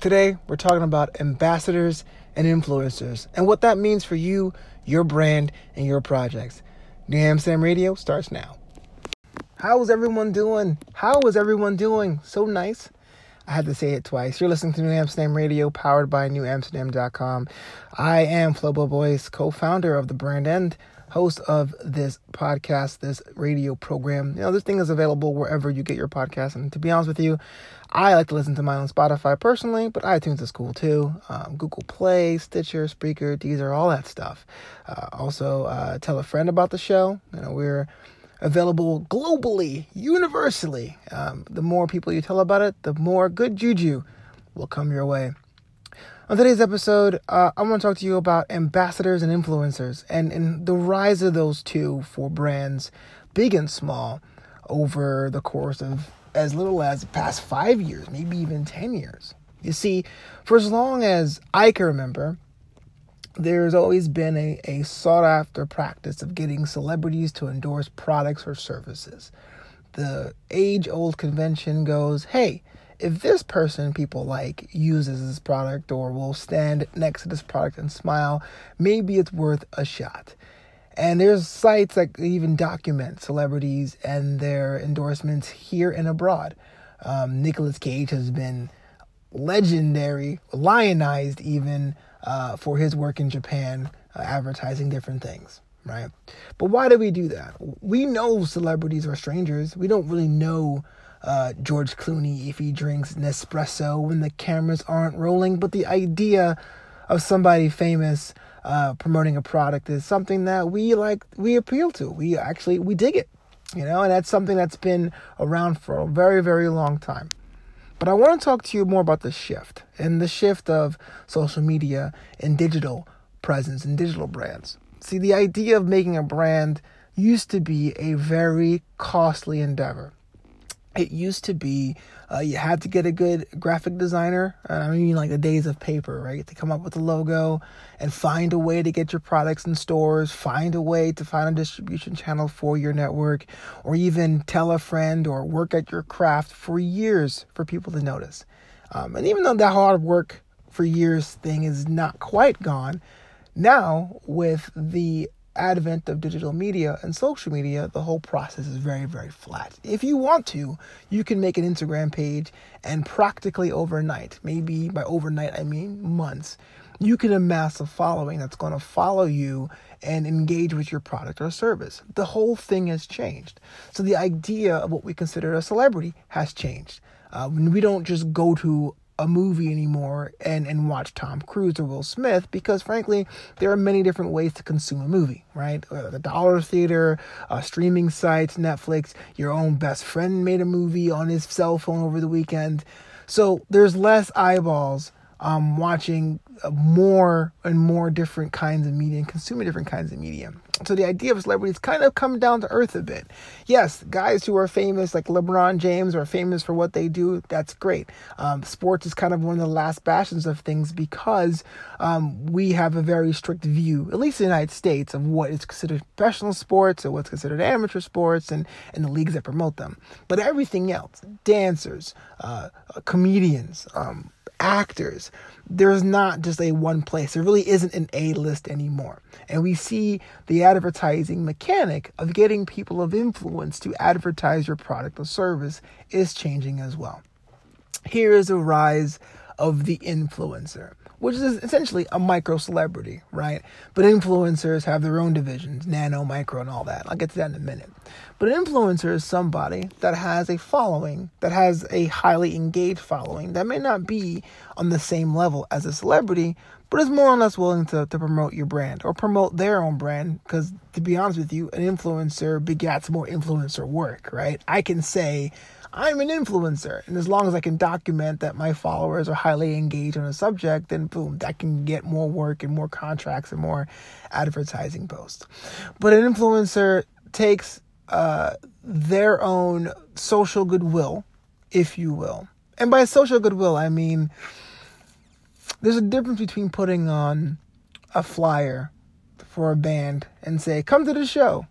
Today, we're talking about ambassadors and influencers and what that means for you, your brand, and your projects. New Amsterdam Radio starts now. How is everyone doing? How is everyone doing? So nice. I had to say it twice. You're listening to New Amsterdam Radio, powered by KnewAmsterdam.com. I am Flobo Boyce, co-founder of the brand and host of this podcast, this radio program. You know, this thing is available wherever you get your podcast. And to be honest with you, I like to listen to mine on Spotify personally, but iTunes is cool too. Um, Google Play, Stitcher, Spreaker, Deezer, all that stuff. Uh, also, uh, tell a friend about the show. You know, we're available globally, universally. Um, the more people you tell about it, the more good juju will come your way. On today's episode, uh, I want to talk to you about ambassadors and influencers and, and the rise of those two for brands, big and small, over the course of as little as the past five years, maybe even 10 years. You see, for as long as I can remember, there's always been a, a sought after practice of getting celebrities to endorse products or services. The age old convention goes, hey, if this person people like uses this product or will stand next to this product and smile, maybe it's worth a shot. And there's sites that even document celebrities and their endorsements here and abroad. Um, Nicolas Cage has been legendary, lionized even uh, for his work in Japan, uh, advertising different things, right? But why do we do that? We know celebrities are strangers. We don't really know uh, George Clooney if he drinks Nespresso when the cameras aren't rolling. But the idea of somebody famous uh, promoting a product is something that we like, we appeal to. We actually we dig it, you know, and that's something that's been around for a very very long time. But I want to talk to you more about the shift and the shift of social media and digital presence and digital brands. See, the idea of making a brand used to be a very costly endeavor it used to be uh, you had to get a good graphic designer. I mean, like the days of paper, right? To come up with a logo and find a way to get your products in stores, find a way to find a distribution channel for your network, or even tell a friend or work at your craft for years for people to notice. Um, and even though that hard work for years thing is not quite gone, now with the advent of digital media and social media, the whole process is very, very flat. If you want to, you can make an Instagram page and practically overnight, maybe by overnight I mean months, you can amass a following that's going to follow you and engage with your product or service. The whole thing has changed. So the idea of what we consider a celebrity has changed. Uh, we don't just go to a movie anymore and, and watch Tom Cruise or Will Smith because, frankly, there are many different ways to consume a movie, right? Uh, the dollar theater, uh, streaming sites, Netflix, your own best friend made a movie on his cell phone over the weekend. So there's less eyeballs um, watching more and more different kinds of media and consuming different kinds of media. So the idea of celebrities kind of come down to earth a bit. Yes, guys who are famous, like LeBron James, are famous for what they do. That's great. Um, sports is kind of one of the last bastions of things because um, we have a very strict view, at least in the United States, of what is considered professional sports and what's considered amateur sports and, and the leagues that promote them. But everything else, dancers, uh, comedians, um, actors. There's not just a one place. There really isn't an A list anymore. And we see the advertising mechanic of getting people of influence to advertise your product or service is changing as well. Here is a rise of the influencer which is essentially a micro celebrity, right? But influencers have their own divisions, nano, micro, and all that. I'll get to that in a minute. But an influencer is somebody that has a following, that has a highly engaged following, that may not be on the same level as a celebrity, but is more or less willing to, to promote your brand or promote their own brand. Because to be honest with you, an influencer begats more influencer work, right? I can say, I'm an influencer. And as long as I can document that my followers are highly engaged on a subject, then boom, that can get more work and more contracts and more advertising posts. But an influencer takes uh, their own social goodwill, if you will. And by social goodwill, I mean there's a difference between putting on a flyer for a band and say, come to the show,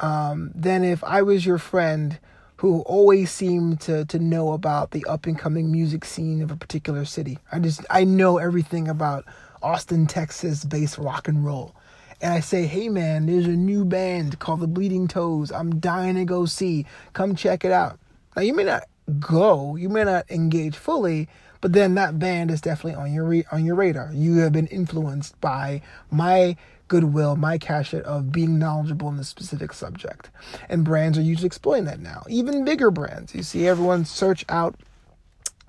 um, than if I was your friend who always seem to to know about the up and coming music scene of a particular city. I just I know everything about Austin, Texas based rock and roll. And I say, hey man, there's a new band called the Bleeding Toes. I'm dying to go see. Come check it out. Now you may not go, you may not engage fully, but then that band is definitely on your re- on your radar. You have been influenced by my goodwill, my cachet of being knowledgeable in the specific subject. And brands are usually exploiting that now. Even bigger brands. You see everyone search out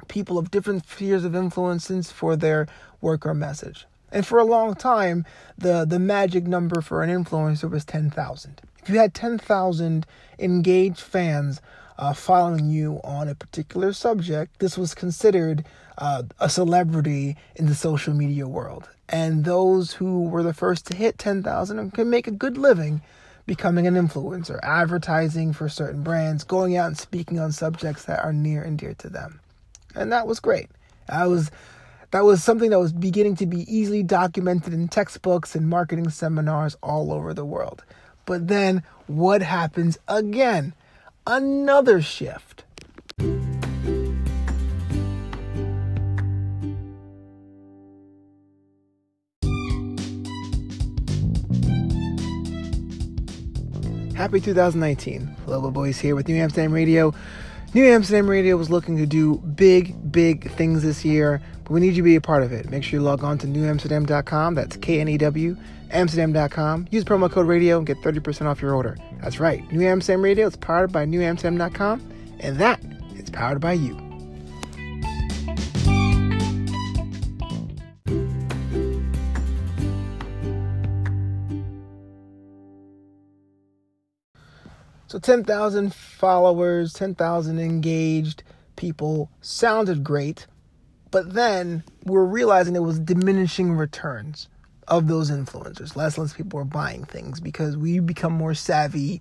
people of different spheres of influences for their work or message. And for a long time, the, the magic number for an influencer was 10,000. If you had 10,000 engaged fans uh, following you on a particular subject, this was considered uh, a celebrity in the social media world. And those who were the first to hit 10,000 can make a good living becoming an influencer, advertising for certain brands, going out and speaking on subjects that are near and dear to them. And that was great. I was that was something that was beginning to be easily documented in textbooks and marketing seminars all over the world. But then what happens again? Another shift. Happy 2019. Lobo Boys here with New Amsterdam Radio. New Amsterdam Radio was looking to do big, big things this year, but we need you to be a part of it. Make sure you log on to knewamsterdam.com. That's K N E W, Amsterdam.com. Use promo code radio and get 30% off your order. That's right. New Amsterdam Radio is powered by knewamsterdam.com, and that is powered by you. So 10,000 followers, 10,000 engaged people sounded great, but then we're realizing it was diminishing returns of those influencers. Less and less people are buying things because we become more savvy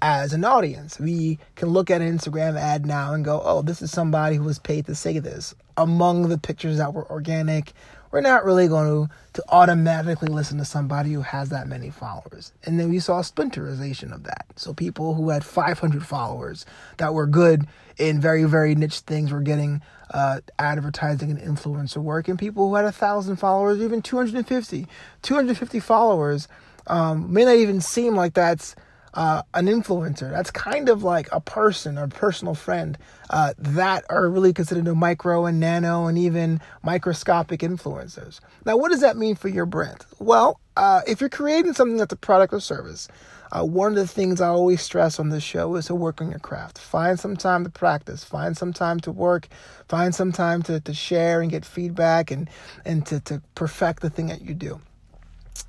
as an audience. We can look at an Instagram ad now and go, oh, this is somebody who was paid to say this. Among the pictures that were organic we're not really going to, to automatically listen to somebody who has that many followers. And then we saw splinterization of that. So people who had 500 followers that were good in very, very niche things were getting uh, advertising and influencer work. And people who had a thousand followers, even 250, 250 followers, um, may not even seem like that's uh, an influencer. That's kind of like a person or personal friend uh, that are really considered a micro and nano and even microscopic influencers. Now, what does that mean for your brand? Well, uh, if you're creating something that's a product or service, uh, one of the things I always stress on this show is to work on your craft. Find some time to practice. Find some time to work. Find some time to, to share and get feedback and, and to, to perfect the thing that you do.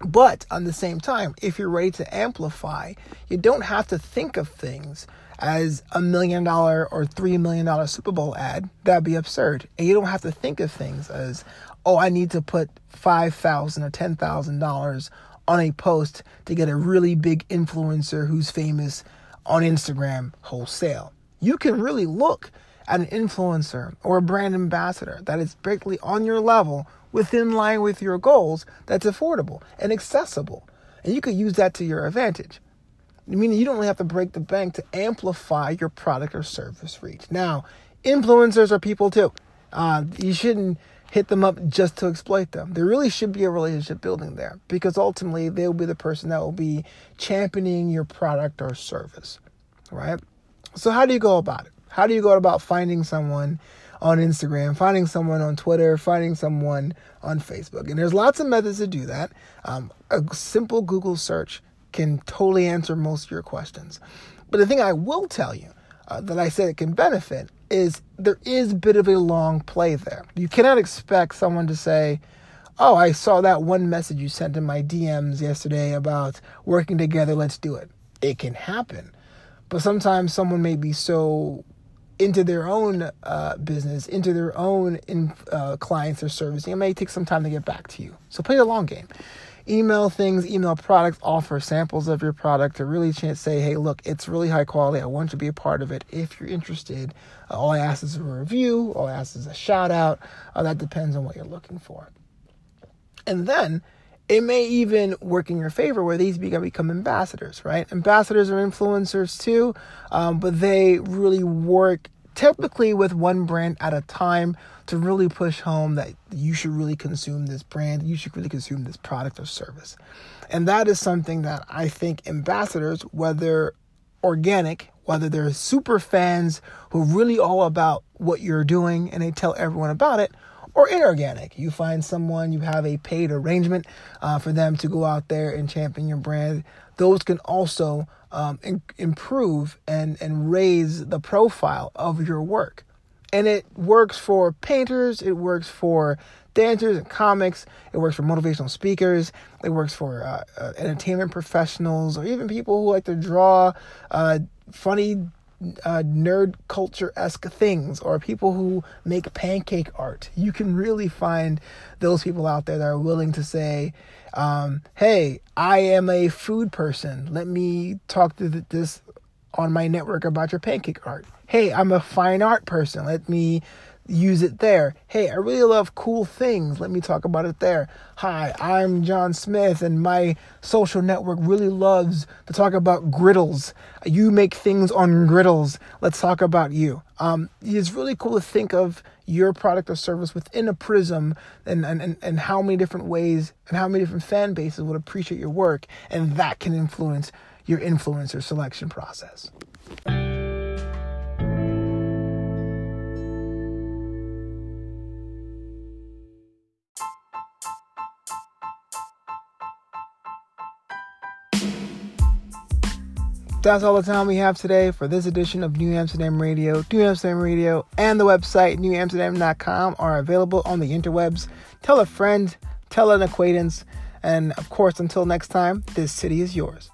But on the same time, if you're ready to amplify, you don't have to think of things as a million dollar or three million dollar Super Bowl ad. That'd be absurd. And you don't have to think of things as, oh, I need to put five thousand or ten thousand dollars on a post to get a really big influencer who's famous on Instagram wholesale. You can really look at an influencer or a brand ambassador that is basically on your level within line with your goals that's affordable and accessible. And you could use that to your advantage. Meaning you don't have to break the bank to amplify your product or service reach. Now, influencers are people too. Uh, you shouldn't hit them up just to exploit them. There really should be a relationship building there because ultimately they'll be the person that will be championing your product or service, right? So, how do you go about it? How do you go about finding someone on Instagram, finding someone on Twitter, finding someone on Facebook. And there's lots of methods to do that. Um, a simple Google search can totally answer most of your questions. But the thing I will tell you uh, that I said it can benefit is there is a bit of a long play there. You cannot expect someone to say, Oh, I saw that one message you sent in my DMs yesterday about working together, let's do it. It can happen. But sometimes someone may be so into their own uh, business, into their own in, uh, clients or servicing. It may take some time to get back to you. So play the long game. Email things, email products, offer samples of your product to really say, hey, look, it's really high quality. I want you to be a part of it if you're interested. Uh, all I ask is a review. All I ask is a shout out. Uh, that depends on what you're looking for. And then it may even work in your favor where these become, become ambassadors, right? Ambassadors are influencers too, um, but they really work typically with one brand at a time to really push home that you should really consume this brand, you should really consume this product or service. And that is something that I think ambassadors, whether organic, whether they're super fans who are really all about what you're doing and they tell everyone about it, or inorganic. You find someone, you have a paid arrangement uh, for them to go out there and champion your brand. Those can also um, in- improve and, and raise the profile of your work. And it works for painters, it works for dancers and comics, it works for motivational speakers, it works for uh, uh, entertainment professionals, or even people who like to draw uh, funny uh, nerd culture esque things or people who make pancake art. You can really find those people out there that are willing to say, um, hey, I am a food person. Let me talk to this on my network about your pancake art. Hey, I'm a fine art person. Let me use it there. Hey, I really love cool things. Let me talk about it there. Hi, I'm John Smith, and my social network really loves to talk about griddles. You make things on griddles. Let's talk about you. Um, it's really cool to think of your product or service within a prism and, and, and how many different ways and how many different fan bases would appreciate your work, and that can influence your influencer selection process. That's all the time we have today for this edition of New Amsterdam Radio. New Amsterdam Radio and the website knewamsterdam.com are available on the interwebs. Tell a friend, tell an acquaintance, and of course, until next time, this city is yours.